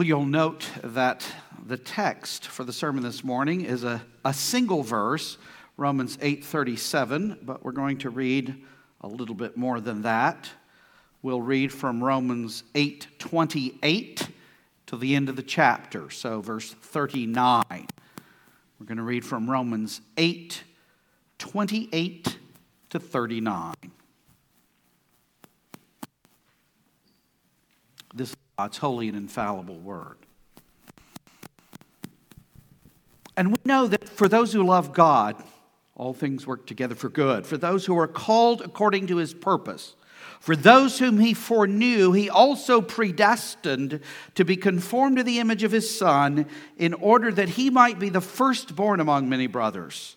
Well, you'll note that the text for the sermon this morning is a, a single verse, Romans 8:37, but we're going to read a little bit more than that. We'll read from Romans 8:28 to the end of the chapter, so verse 39. We're going to read from Romans 8:28 to 39. This God's holy and infallible word. And we know that for those who love God, all things work together for good. For those who are called according to his purpose, for those whom he foreknew, he also predestined to be conformed to the image of his Son, in order that he might be the firstborn among many brothers.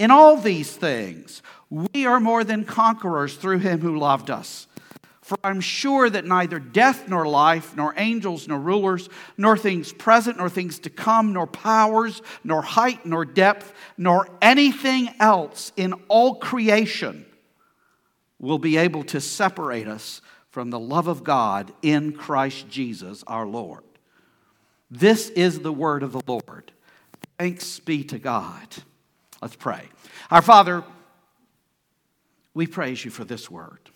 In all these things, we are more than conquerors through him who loved us. For I'm sure that neither death nor life, nor angels nor rulers, nor things present nor things to come, nor powers, nor height nor depth, nor anything else in all creation will be able to separate us from the love of God in Christ Jesus our Lord. This is the word of the Lord. Thanks be to God. Let's pray. Our Father, we praise you for this word.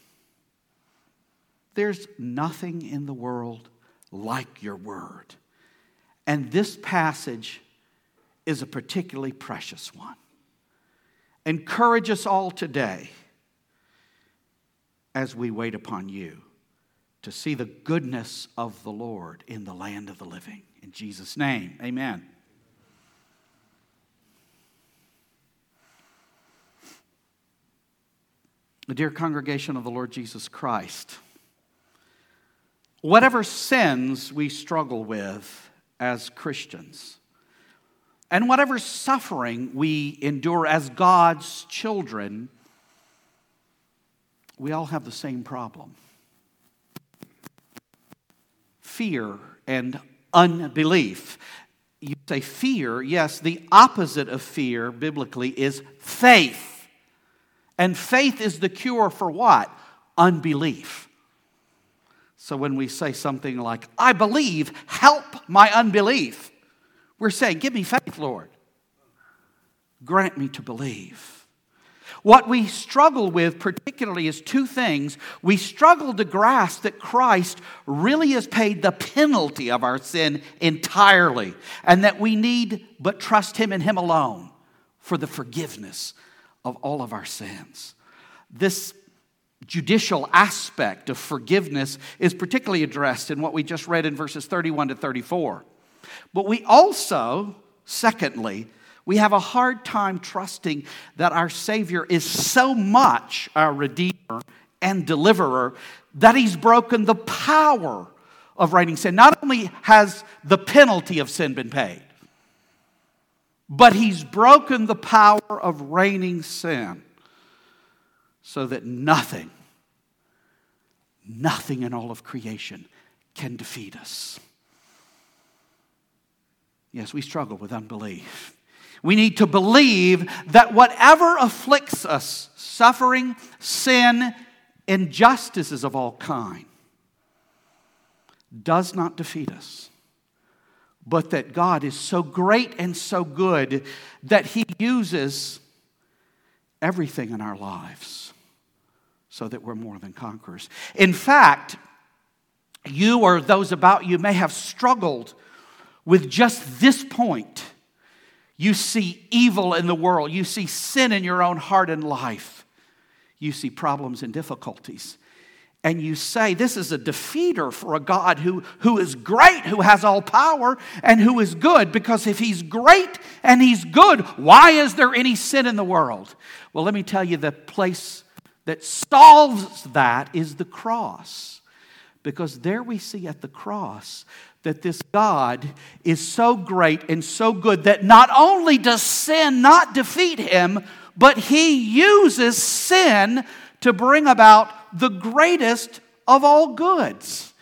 There's nothing in the world like your word. And this passage is a particularly precious one. Encourage us all today as we wait upon you to see the goodness of the Lord in the land of the living. In Jesus' name, amen. Dear congregation of the Lord Jesus Christ, whatever sins we struggle with as Christians, and whatever suffering we endure as God's children, we all have the same problem fear and unbelief. You say fear, yes, the opposite of fear biblically is faith. And faith is the cure for what? Unbelief. So when we say something like, I believe, help my unbelief, we're saying, Give me faith, Lord. Grant me to believe. What we struggle with, particularly, is two things. We struggle to grasp that Christ really has paid the penalty of our sin entirely, and that we need but trust Him and Him alone for the forgiveness of all of our sins. This judicial aspect of forgiveness is particularly addressed in what we just read in verses 31 to 34. But we also, secondly, we have a hard time trusting that our Savior is so much our Redeemer and Deliverer that He's broken the power of reigning sin. Not only has the penalty of sin been paid, but he's broken the power of reigning sin so that nothing, nothing in all of creation can defeat us. Yes, we struggle with unbelief. We need to believe that whatever afflicts us, suffering, sin, injustices of all kind, does not defeat us but that God is so great and so good that He uses everything in our lives so that we're more than conquerors. In fact, you or those about you may have struggled with just this point, you see evil in the world, you see sin in your own heart and life, you see problems and difficulties. And you say, This is a defeater for a God who, who is great, who has all power, and who is good. Because if He's great and He's good, why is there any sin in the world? Well, let me tell you the place that solves that is the cross. Because there we see at the cross that this God is so great and so good that not only does sin not defeat him, but he uses sin to bring about the greatest of all goods.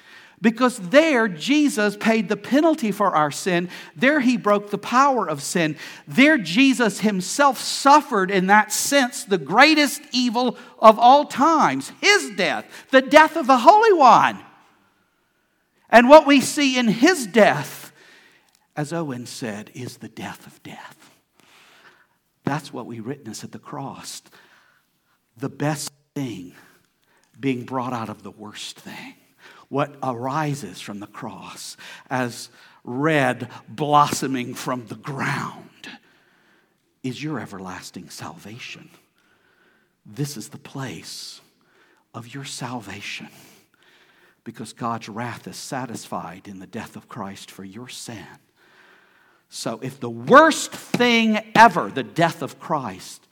Because there, Jesus paid the penalty for our sin. There, he broke the power of sin. There, Jesus himself suffered, in that sense, the greatest evil of all times his death, the death of the Holy One. And what we see in his death, as Owen said, is the death of death. That's what we witness at the cross. The best thing being brought out of the worst thing. What arises from the cross as red blossoming from the ground is your everlasting salvation. This is the place of your salvation because God's wrath is satisfied in the death of Christ for your sin. So, if the worst thing ever, the death of Christ,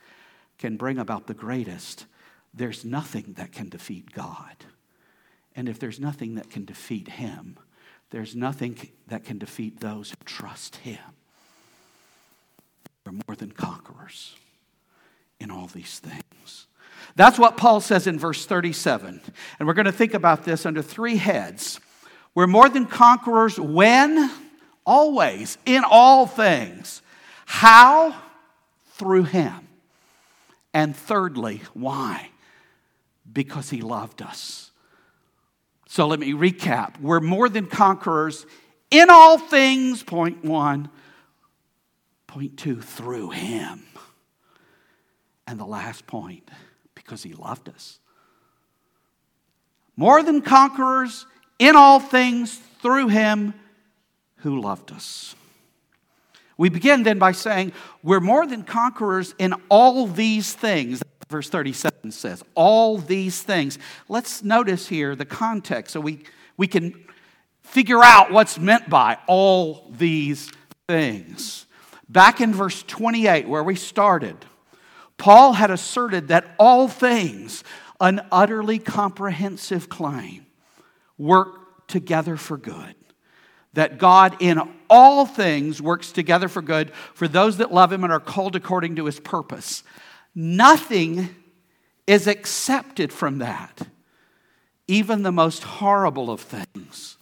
can bring about the greatest, there's nothing that can defeat God. And if there's nothing that can defeat Him, there's nothing that can defeat those who trust Him. We're more than conquerors in all these things. That's what Paul says in verse 37. And we're going to think about this under three heads. We're more than conquerors when? Always, in all things. How? Through Him. And thirdly, why? Because He loved us. So let me recap. We're more than conquerors in all things, point one. Point two, through Him. And the last point, because he loved us. More than conquerors in all things through him who loved us. We begin then by saying, We're more than conquerors in all these things. Verse 37 says, All these things. Let's notice here the context so we, we can figure out what's meant by all these things. Back in verse 28, where we started, Paul had asserted that all things, an utterly comprehensive claim, work together for good. That God in all things works together for good for those that love Him and are called according to His purpose. Nothing is accepted from that, even the most horrible of things,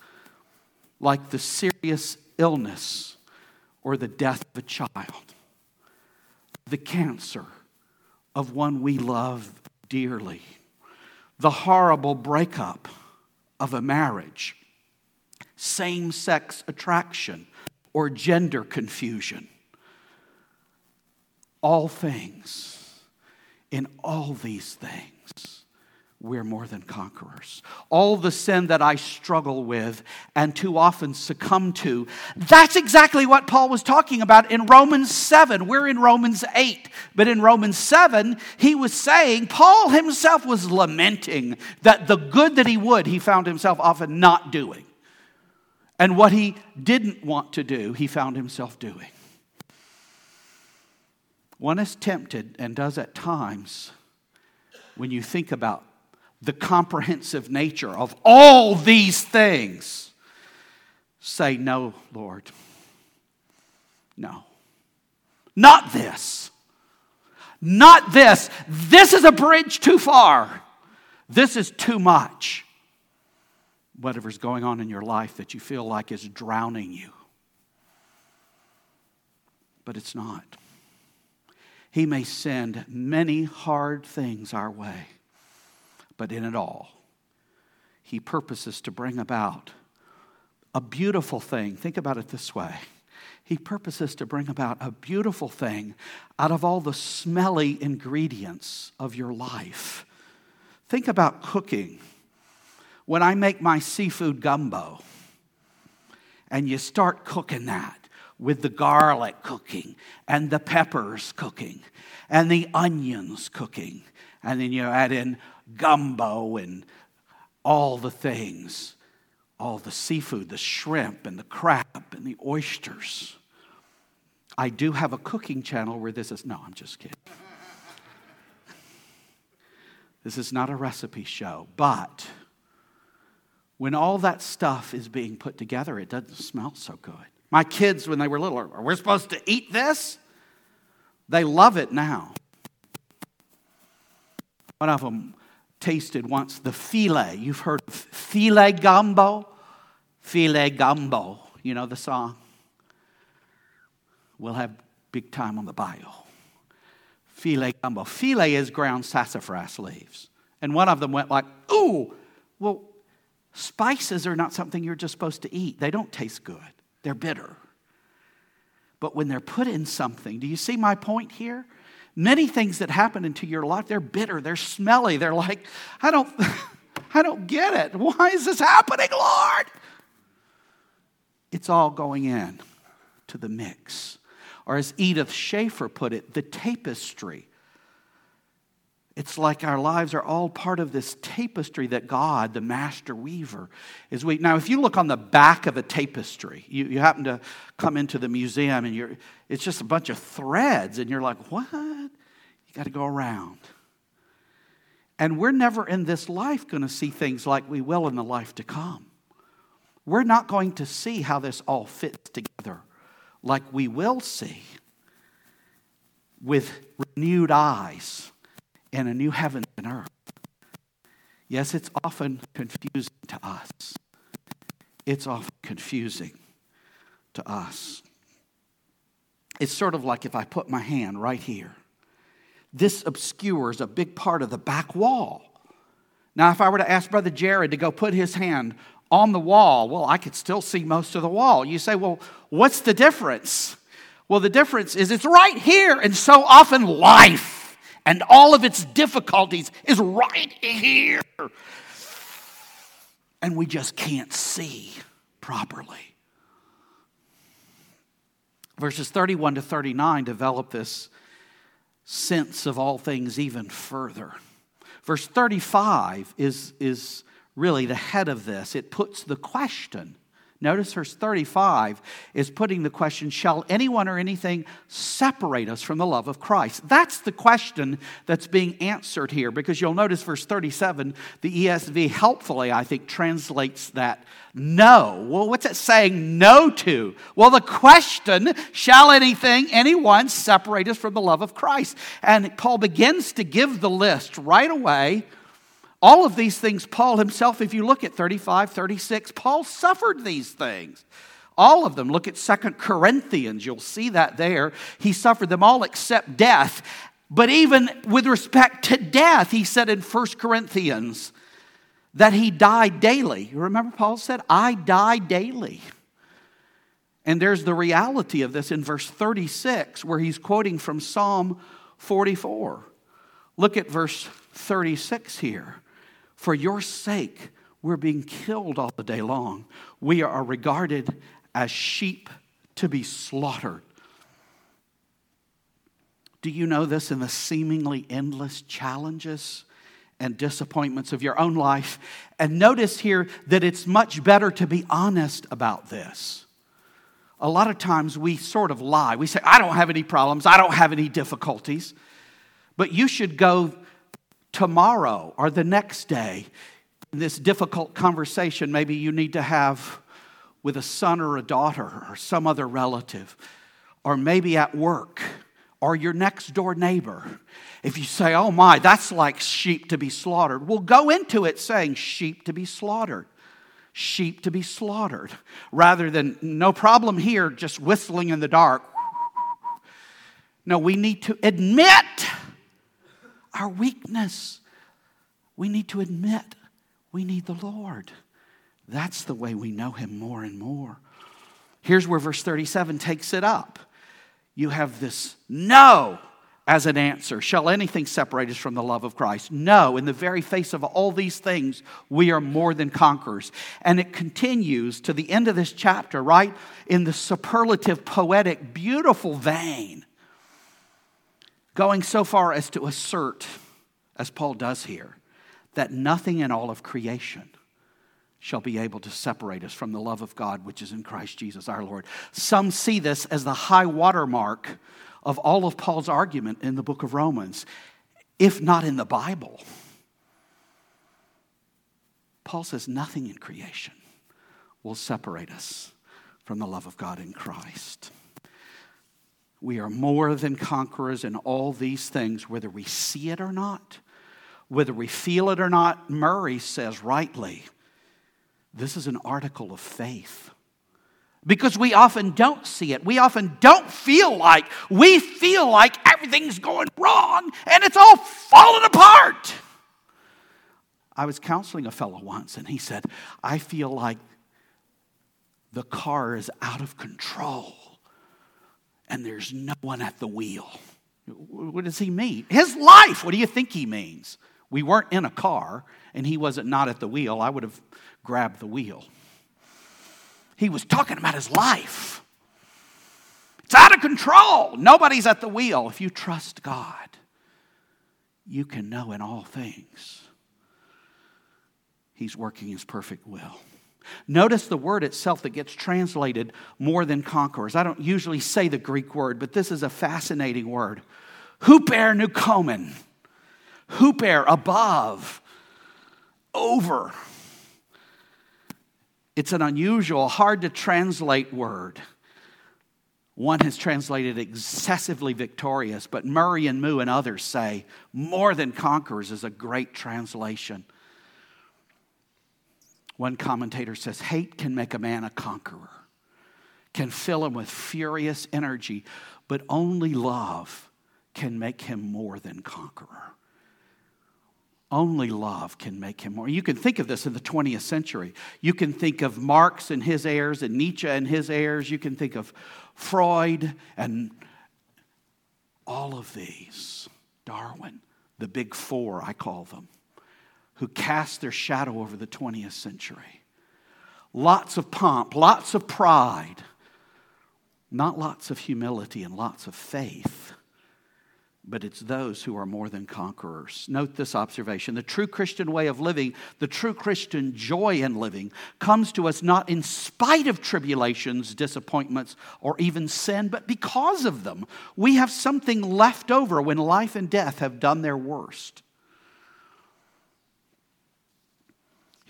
like the serious illness or the death of a child, the cancer of one we love dearly, the horrible breakup of a marriage, same sex attraction, or gender confusion. All things, in all these things, we're more than conquerors. All the sin that I struggle with and too often succumb to, that's exactly what Paul was talking about in Romans 7. We're in Romans 8. But in Romans 7, he was saying, Paul himself was lamenting that the good that he would, he found himself often not doing. And what he didn't want to do, he found himself doing. One is tempted and does at times when you think about the comprehensive nature of all these things, say, No, Lord. No. Not this. Not this. This is a bridge too far. This is too much. Whatever's going on in your life that you feel like is drowning you. But it's not. He may send many hard things our way but in it all, He purposes to bring about a beautiful thing. Think about it this way He purposes to bring about a beautiful thing out of all the smelly ingredients of your life. Think about cooking. When I make my seafood gumbo, And you start cooking that with the garlic cooking and the peppers cooking and the onions cooking. And then you add in gumbo and all the things, all the seafood, the shrimp and the crab and the oysters. I do have a cooking channel where this is, no, I'm just kidding. This is not a recipe show, but when all that stuff is being put together, it doesn't smell so good. My kids, when they were little, are we supposed to eat this? They love it now. One of them tasted once the filé. You've heard filé gumbo? Filé gumbo. You know the song? We'll have big time on the bayou. Filé gumbo. Filé is ground sassafras leaves. And one of them went like, ooh, well, spices are not something you're just supposed to eat. They don't taste good, they're bitter. But when they're put in something, do you see my point here? Many things that happen into your life, they're bitter, they're smelly, they're like, I don't, I don't get it. Why is this happening, Lord? It's all going in to the mix. Or as Edith Schaeffer put it, the tapestry it's like our lives are all part of this tapestry that God, the master weaver, is we now if you look on the back of a tapestry, you, you happen to come into the museum and you're it's just a bunch of threads, and you're like, what? You got to go around. And we're never in this life going to see things like we will in the life to come. We're not going to see how this all fits together like we will see with renewed eyes in a new heaven and earth. Yes, it's often confusing to us. It's often confusing to us. It's sort of like if I put my hand right here. This obscures a big part of the back wall. Now, if I were to ask Brother Jared to go put his hand on the wall, well, I could still see most of the wall. You say, well, what's the difference? Well, the difference is it's right here, and so often life and all of its difficulties is right here. And we just can't see properly. Verses 31 to 39 develop this sense of all things even further. Verse 35 is, is really the head of this. It puts the question Notice verse 35 is putting the question Shall anyone or anything separate us from the love of Christ? That's the question that's being answered here because you'll notice verse 37, the ESV helpfully, I think, translates that no. Well, what's it saying no to? Well, the question Shall anything, anyone separate us from the love of Christ? And Paul begins to give the list right away all of these things, Paul himself, if you look at 35, 36, Paul suffered these things. All of them. Look at Second Corinthians, you'll see that there. He suffered them all except death. But even with respect to death, he said in First Corinthians that he died daily. You remember Paul said, I die daily. And there's the reality of this in verse 36, where he's quoting from Psalm 44. Look at verse 36 here. For your sake, we're being killed all the day long. We are regarded as sheep to be slaughtered. Do you know this in the seemingly endless challenges and disappointments of your own life? And notice here that it's much better to be honest about this. A lot of times we sort of lie. We say, I don't have any problems, I don't have any difficulties. But you should go tomorrow or the next day, in this difficult conversation maybe you need to have with a son or a daughter or some other relative, or maybe at work or your next door neighbor. If you say, oh my, that's like sheep to be slaughtered, well, go into it saying sheep to be slaughtered. Sheep to be slaughtered, rather than no problem here, just whistling in the dark. No, we need to admit our weakness. We need to admit we need the Lord. That's the way we know Him more and more. Here's where verse 37 takes it up. You have this no as an answer. Shall anything separate us from the love of Christ? No. In the very face of all these things, we are more than conquerors. And it continues to the end of this chapter, right? In the superlative, poetic, beautiful vein, going so far as to assert, as Paul does here, that nothing in all of creation shall be able to separate us from the love of God which is in Christ Jesus our Lord. Some see this as the high watermark of all of Paul's argument in the book of Romans, if not in the Bible. Paul says nothing in creation will separate us from the love of God in Christ. We are more than conquerors in all these things, whether we see it or not, whether we feel it or not. Murray says rightly, this is an article of faith because we often don't see it. We often don't feel like, we feel like everything's going wrong and it's all falling apart. I was counseling a fellow once and he said, I feel like the car is out of control and there's no one at the wheel. What does he mean? His life. What do you think he means? We weren't in a car and he wasn't not at the wheel. I would have grabbed the wheel. He was talking about his life. It's out of control. Nobody's at the wheel. If you trust God, you can know in all things He's working His perfect will. Notice the word itself that gets translated more than conquerors. I don't usually say the Greek word, but this is a fascinating word. Hupernukomen. Huper, above, over. It's an unusual, hard to translate word. One has translated excessively victorious, but Murray and Moo and others say more than conquerors is a great translation. One commentator says hate can make a man a conqueror, can fill him with furious energy, but only love can make him more than conqueror. Only love can make him more. You can think of this in the 20th century. You can think of Marx and his heirs and Nietzsche and his heirs. You can think of Freud and all of these. Darwin, the big four, I call them, who cast their shadow over the 20th century. Lots of pomp, lots of pride, not lots of humility and lots of faith but it's those who are more than conquerors. Note this observation the true Christian way of living, the true Christian joy in living, comes to us not in spite of tribulations, disappointments, or even sin, but because of them. We have something left over when life and death have done their worst.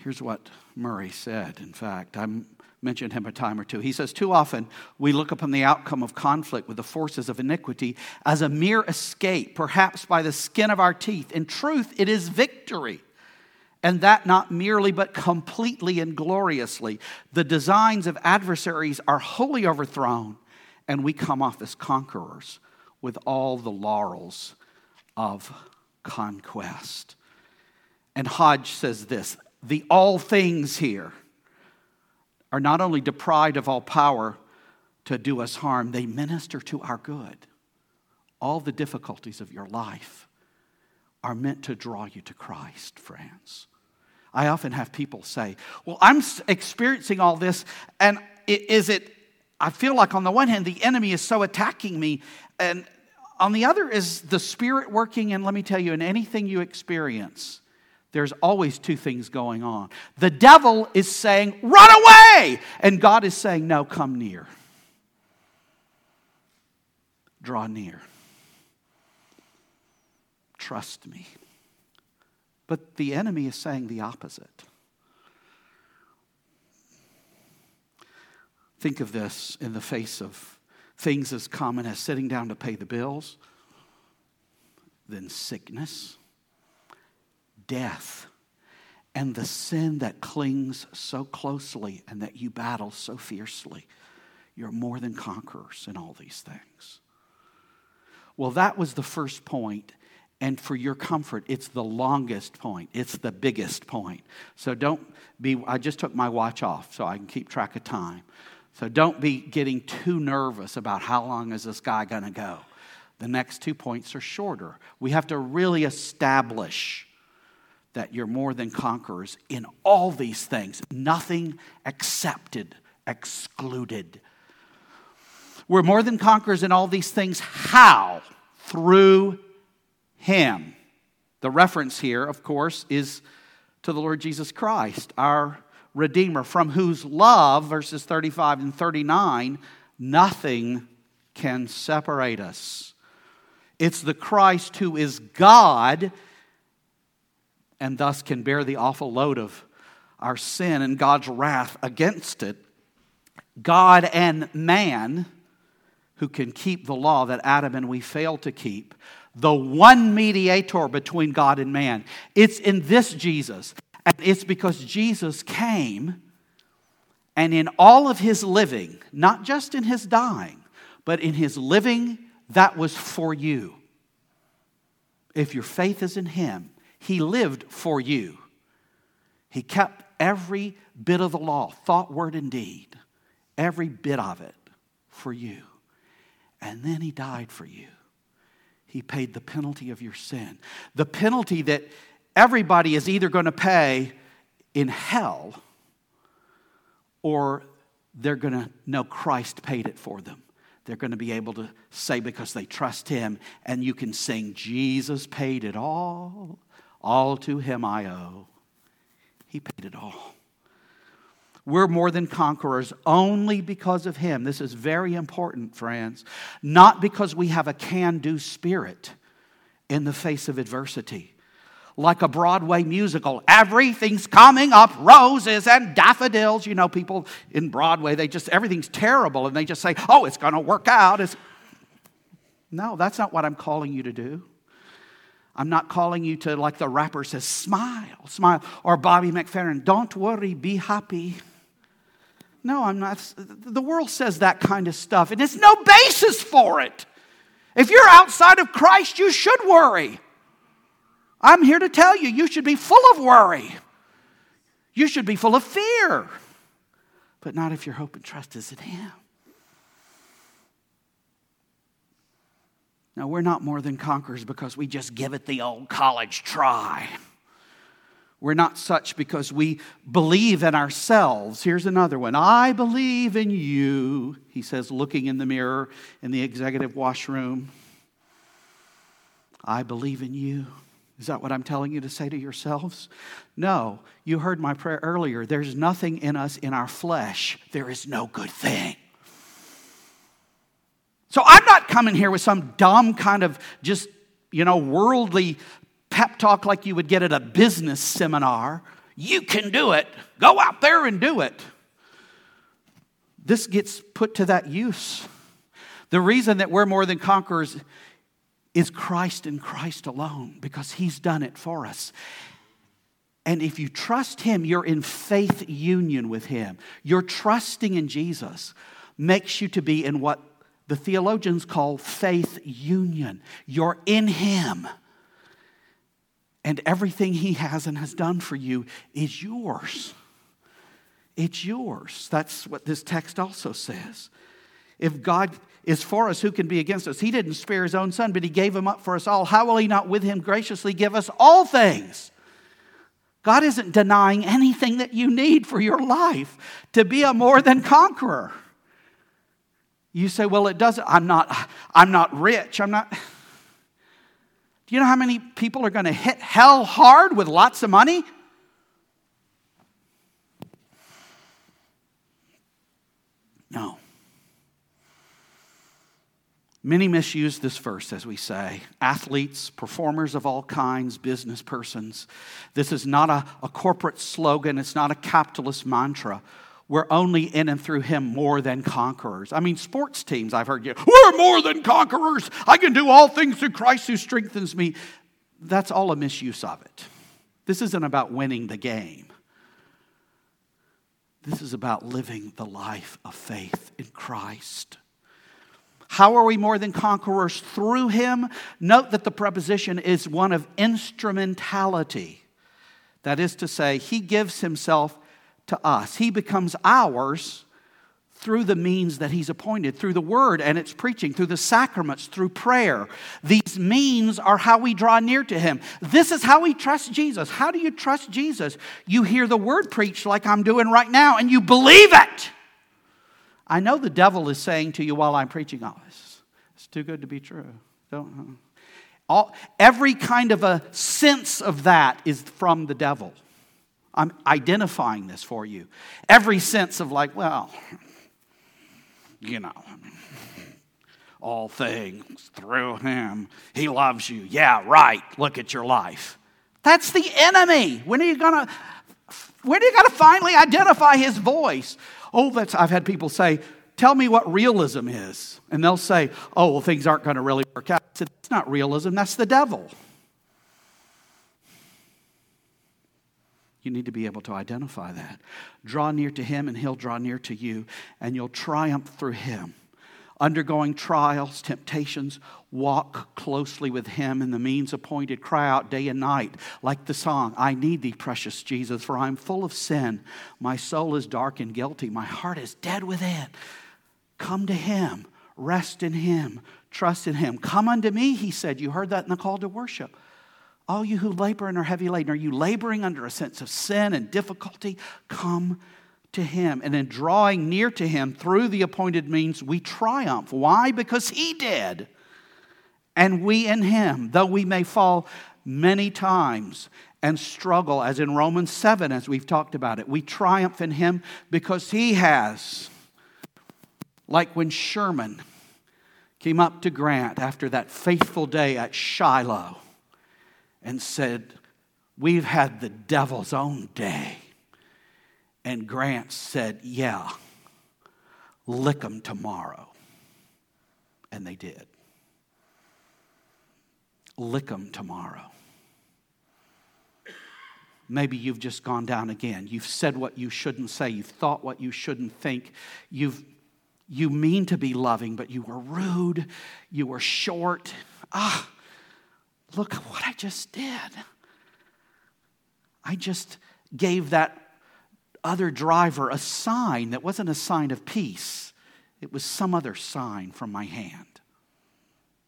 Here's what Murray said, in fact. I'm mentioned him a time or two. He says, Too often we look upon the outcome of conflict with the forces of iniquity as a mere escape, perhaps by the skin of our teeth. In truth, it is victory. And that not merely, but completely and gloriously. The designs of adversaries are wholly overthrown, and we come off as conquerors with all the laurels of conquest. And Hodge says this the all things here are not only deprived of all power to do us harm, they minister to our good. All the difficulties of your life are meant to draw you to Christ, friends. I often have people say, Well, I'm experiencing all this, and is it, I feel like on the one hand, the enemy is so attacking me, and on the other is the Spirit working. And let me tell you, in anything you experience, there's always two things going on. The devil is saying, run away! And God is saying, no, come near. Draw near. Trust me. But the enemy is saying the opposite. Think of this in the face of things as common as sitting down to pay the bills, then sickness death and the sin that clings so closely and that you battle so fiercely. You're more than conquerors in all these things. Well, that was the first point, and for your comfort, it's the longest point. It's the biggest point. So don't be, I just took my watch off so I can keep track of time. So don't be getting too nervous about how long is this guy going to go. The next two points are shorter. We have to really establish that you're more than conquerors in all these things, nothing accepted, excluded. We're more than conquerors in all these things. How? Through Him. The reference here, of course, is to the Lord Jesus Christ, our Redeemer, from whose love, verses 35 and 39, nothing can separate us. It's the Christ who is God and thus can bear the awful load of our sin and God's wrath against it. God and man who can keep the law that Adam and we failed to keep, the one mediator between God and man. It's in this Jesus. And it's because Jesus came and in all of his living, not just in his dying, but in his living, that was for you. If your faith is in him, he lived for you. He kept every bit of the law, thought, word, and deed, every bit of it for you. And then he died for you. He paid the penalty of your sin. The penalty that everybody is either going to pay in hell or they're going to know Christ paid it for them. They're going to be able to say because they trust Him, and you can sing, Jesus paid it all, all to Him I owe. He paid it all. We're more than conquerors only because of Him. This is very important, friends. Not because we have a can do spirit in the face of adversity like a Broadway musical. Everything's coming up roses and daffodils. You know, people in Broadway, they just, everything's terrible and they just say, oh, it's going to work out. It's... No, that's not what I'm calling you to do. I'm not calling you to, like the rapper says, smile, smile. Or Bobby McFerrin, don't worry, be happy. No, I'm not. The world says that kind of stuff, and there's no basis for it. If you're outside of Christ, you should worry. I'm here to tell you, you should be full of worry. You should be full of fear, but not if your hope and trust is in Him. Now, we're not more than conquerors because we just give it the old college try. We're not such because we believe in ourselves. Here's another one I believe in you, he says, looking in the mirror in the executive washroom. I believe in you. Is that what I'm telling you to say to yourselves? No. You heard my prayer earlier. There's nothing in us in our flesh, there is no good thing. So I'm not coming here with some dumb kind of just, you know, worldly pep talk like you would get at a business seminar. You can do it. Go out there and do it. This gets put to that use. The reason that we're more than conquerors is Christ and Christ alone because He's done it for us. And if you trust Him, you're in faith union with Him. Your trusting in Jesus makes you to be in what the theologians call faith union. You're in Him. And everything He has and has done for you is yours. It's yours. That's what this text also says. If God is for us, who can be against us? He didn't spare his own son, but he gave him up for us all. How will he not with him graciously give us all things? God isn't denying anything that you need for your life to be a more than conqueror. You say, well, it doesn't, I'm not, I'm not rich. I'm not. Do you know how many people are going to hit hell hard with lots of money? No. Many misuse this verse, as we say. Athletes, performers of all kinds, business persons. This is not a, a, corporate slogan, it's not a capitalist mantra. We're only in and through Him more than conquerors. I mean, sports teams, I've heard you, we're more than conquerors. I can do all things through Christ who strengthens me. That's all a misuse of it. This isn't about winning the game. This is about living the life of faith in Christ. How are we more than conquerors? Through him. Note that the preposition is one of instrumentality. That is to say, he gives himself to us, he becomes ours through the means that He's appointed, through the Word and its preaching, through the sacraments, through prayer. These means are how we draw near to Him. This is how we trust Jesus. How do you trust Jesus? You hear the Word preached like I'm doing right now, and you believe it. I know the devil is saying to you while I'm preaching all this, it's too good to be true. Don't. All, every kind of a sense of that is from the devil. I'm identifying this for you. Every sense of, like, well, you know, all things through him. He loves you. Yeah, right. Look at your life. That's the enemy. When are you gonna when are you gonna finally identify his voice? Oh, that's I've had people say, tell me what realism is. And they'll say, oh, well, things aren't gonna really work out. I said, not realism, that's the devil. You need to be able to identify that. Draw near to Him, and He'll draw near to you, and you'll triumph through Him. Undergoing trials, temptations, walk closely with Him in the means appointed. Cry out day and night, like the song I need Thee, precious Jesus, for I'm full of sin. My soul is dark and guilty. My heart is dead within. Come to Him, rest in Him, trust in Him. Come unto me, He said. You heard that in the call to worship. All you who labor and are heavy laden, are you laboring under a sense of sin and difficulty? Come to Him. And in drawing near to Him through the appointed means, we triumph. Why? Because He did. And we in Him, though we may fall many times and struggle, as in Romans 7, as we've talked about it, we triumph in Him because He has. Like when Sherman came up to Grant after that faithful day at Shiloh and said, We've had the devil's own day. And Grant said, Yeah, lick them tomorrow. And they did. Lick them tomorrow. Maybe you've just gone down again. You've said what you shouldn't say. You've thought what you shouldn't think. You've, you mean to be loving, but you were rude. You were short. Ah, Look at what I just did. I just gave that other driver a sign that wasn't a sign of peace, it was some other sign from my hand.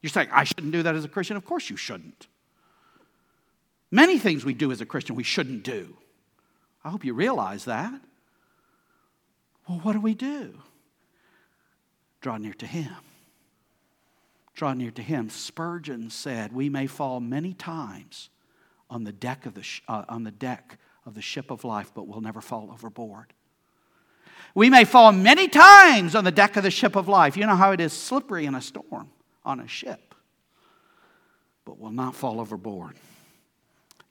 You're saying, I shouldn't do that as a Christian? Of course you shouldn't. Many things we do as a Christian we shouldn't do. I hope you realize that. Well, what do we do? Draw near to Him draw near to him. Spurgeon said, "We may fall many times on the deck of the sh- uh, on the deck of the ship of life, but we'll never fall overboard." We may fall many times on the deck of the ship of life. You know how it is slippery in a storm on a ship, but will not fall overboard.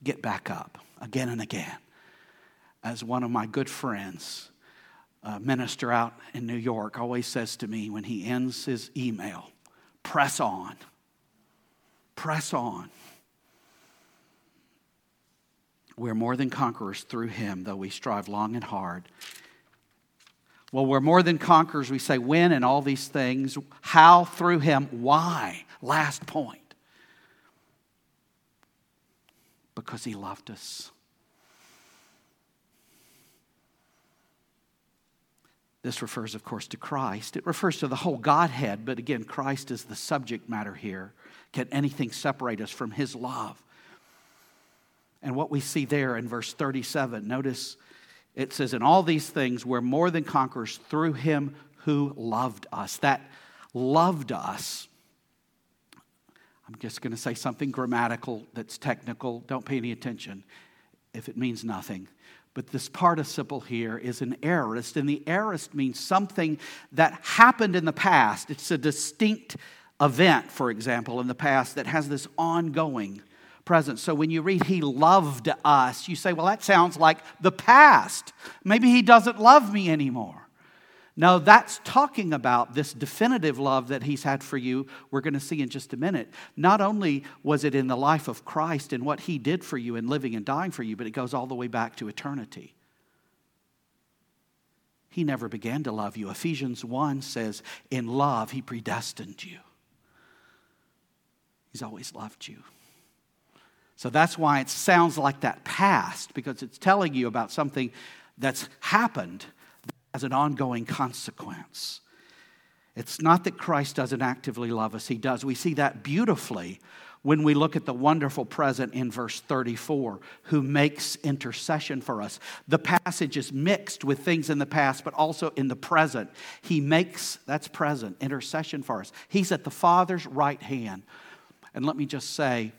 Get back up again and again. As one of my good friends, a minister out in New York, always says to me when he ends his email, press on. Press on. We're more than conquerors through him, though we strive long and hard. Well, we're more than conquerors. We say when and all these things. How? Through him. Why? Last point. Because he loved us. This refers, of course, to Christ. It refers to the whole Godhead, but again, Christ is the subject matter here. Can anything separate us from his love? And what we see there in verse 37, notice it says, In all these things, we're more than conquerors through him who loved us. That loved us. I'm just going to say something grammatical that's technical. Don't pay any attention if it means nothing. But this participle here is an aorist, and the aorist means something that happened in the past. It's a distinct event, for example, in the past that has this ongoing presence. So when you read, He loved us, you say, well, that sounds like the past. Maybe He doesn't love me anymore. No, that's talking about this definitive love that he's had for you. We're going to see in just a minute. Not only was it in the life of Christ and what he did for you in living and dying for you, but it goes all the way back to eternity. He never began to love you. Ephesians 1 says, In love, he predestined you. He's always loved you. So that's why it sounds like that past, because it's telling you about something that's happened as an ongoing consequence. It's not that Christ doesn't actively love us, He does. We see that beautifully when we look at the wonderful present in verse 34, who makes intercession for us. The passage is mixed with things in the past, but also in the present. He makes, that's present, intercession for us. He's at the Father's right hand. And let me just say,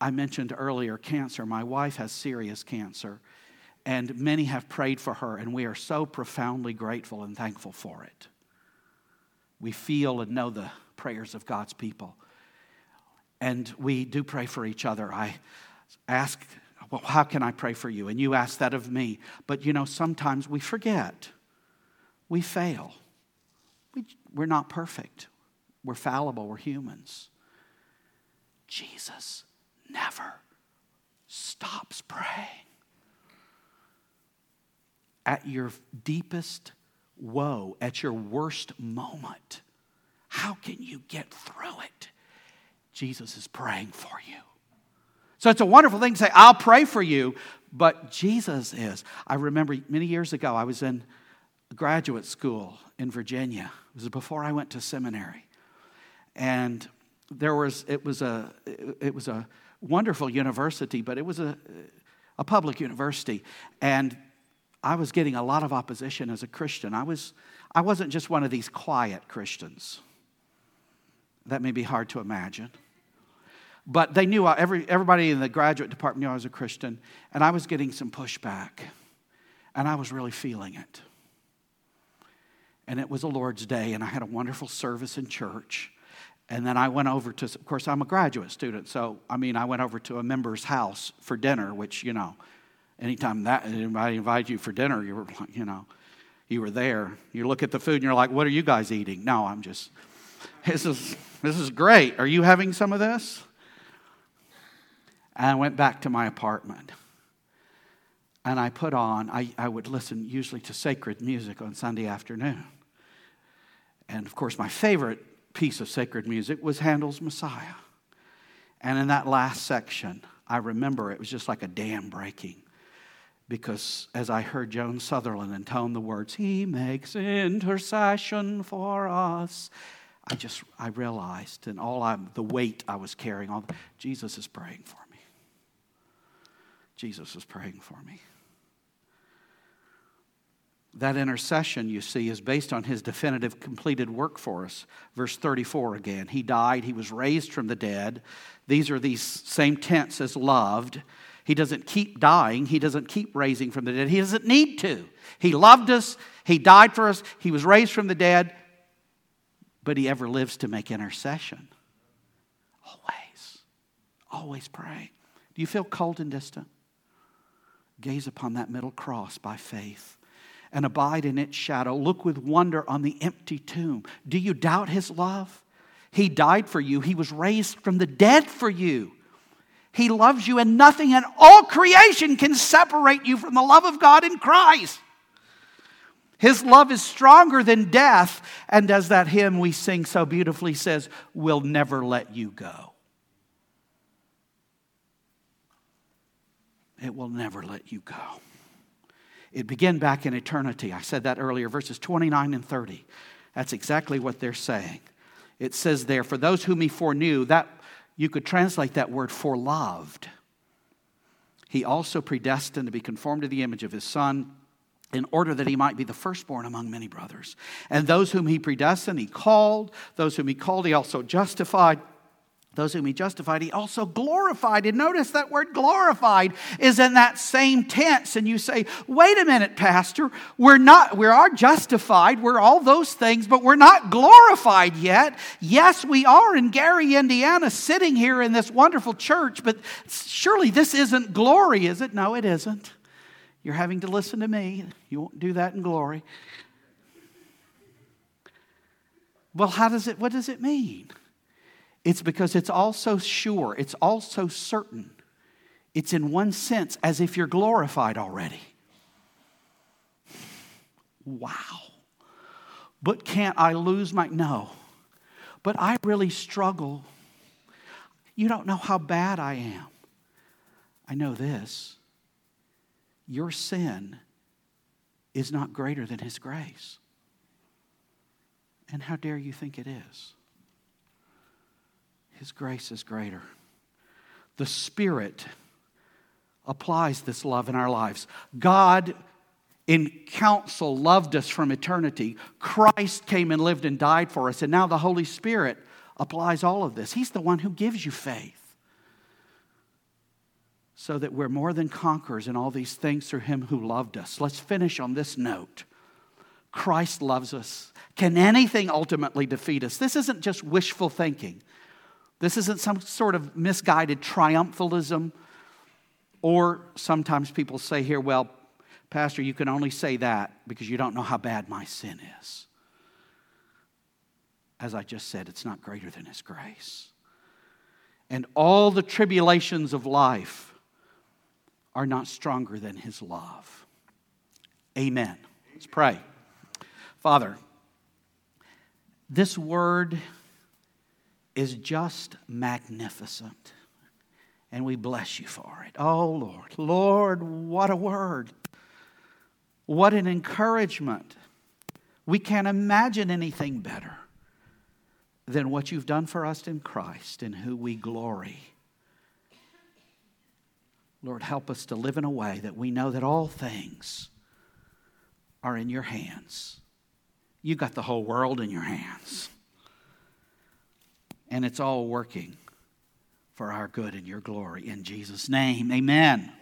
I mentioned earlier cancer. My wife has serious cancer, and many have prayed for her, and we are so profoundly grateful and thankful for it. We feel and know the prayers of God's people and we do pray for each other. I ask, well, how can I pray for you? And you ask that of me. But you know, sometimes we forget, we fail. We, we're not perfect, we're fallible, we're humans. Jesus never stops praying. At your deepest woe, at your worst moment, how can you get through it? Jesus is praying for you. So it's a wonderful thing to say, I'll pray for you, but Jesus is. I remember many years ago, I was in graduate school in Virginia. It was before I went to seminary. And there was, it was a, it was a wonderful university, but it was a, a public university. And I was getting a lot of opposition as a Christian. I, was, I wasn't just one of these quiet Christians. That may be hard to imagine. But they knew, I, every, everybody in the graduate department knew I was a Christian, and I was getting some pushback, and I was really feeling it. And it was a Lord's Day, and I had a wonderful service in church. And then I went over to, of course, I'm a graduate student, so I mean, I went over to a member's house for dinner, which, you know, anytime that anybody invited you for dinner, you were, you know, you were there. You look at the food and you're like, what are you guys eating? No, I'm just, this is, this is great. Are you having some of this? And I went back to my apartment. And I put on, I, I would listen usually to sacred music on Sunday afternoon. And of course, my favorite piece of sacred music was Handel's Messiah. And in that last section, I remember it was just like a dam breaking. Because as I heard Joan Sutherland intone the words, He makes intercession for us, I just, I realized, and all I, the weight I was carrying, all, Jesus is praying for me. Jesus is praying for me. That intercession, you see, is based on his definitive completed work for us. Verse 34 again. He died, he was raised from the dead. These are these same tense as loved. He doesn't keep dying, he doesn't keep raising from the dead. He doesn't need to. He loved us, he died for us, he was raised from the dead, but he ever lives to make intercession. Always, always pray. Do you feel cold and distant? Gaze upon that middle cross by faith and abide in its shadow. Look with wonder on the empty tomb. Do you doubt his love? He died for you, he was raised from the dead for you. He loves you, and nothing in all creation can separate you from the love of God in Christ. His love is stronger than death, and as that hymn we sing so beautifully says, will never let you go. it will never let you go. It began back in eternity. I said that earlier, verses 29 and 30. That's exactly what they're saying. It says there, for those whom he foreknew, that you could translate that word for loved. He also predestined to be conformed to the image of his son in order that he might be the firstborn among many brothers. And those whom he predestined, he called. Those whom he called, he also justified. Those whom he justified, he also glorified. And notice that word glorified is in that same tense. And you say, wait a minute, Pastor, we're not, we are justified, we're all those things, but we're not glorified yet. Yes, we are in Gary, Indiana, sitting here in this wonderful church, but surely this isn't glory, is it? No, it isn't. You're having to listen to me. You won't do that in glory. Well, how does it, what does it mean? It's because it's also sure, it's also certain. It's in one sense as if you're glorified already. Wow. But can't I lose my. No. But I really struggle. You don't know how bad I am. I know this. Your sin is not greater than His grace. And how dare you think it is? His grace is greater. The Spirit applies this love in our lives. God, in counsel, loved us from eternity. Christ came and lived and died for us. And now the Holy Spirit applies all of this. He's the one who gives you faith. So that we're more than conquerors in all these things through Him who loved us. Let's finish on this note. Christ loves us. Can anything ultimately defeat us? This isn't just wishful thinking. This isn't some sort of misguided triumphalism. Or sometimes people say here, well, Pastor, you can only say that because you don't know how bad my sin is. As I just said, it's not greater than His grace. And all the tribulations of life are not stronger than His love. Amen. Let's pray. Father, this word is just magnificent. And we bless you for it. Oh, Lord. Lord, what a word. What an encouragement. We can't imagine anything better than what you've done for us in Christ, in who we glory. Lord, help us to live in a way that we know that all things are in your hands. You got the whole world in your hands and it's all working for our good and your glory. In Jesus' name, amen.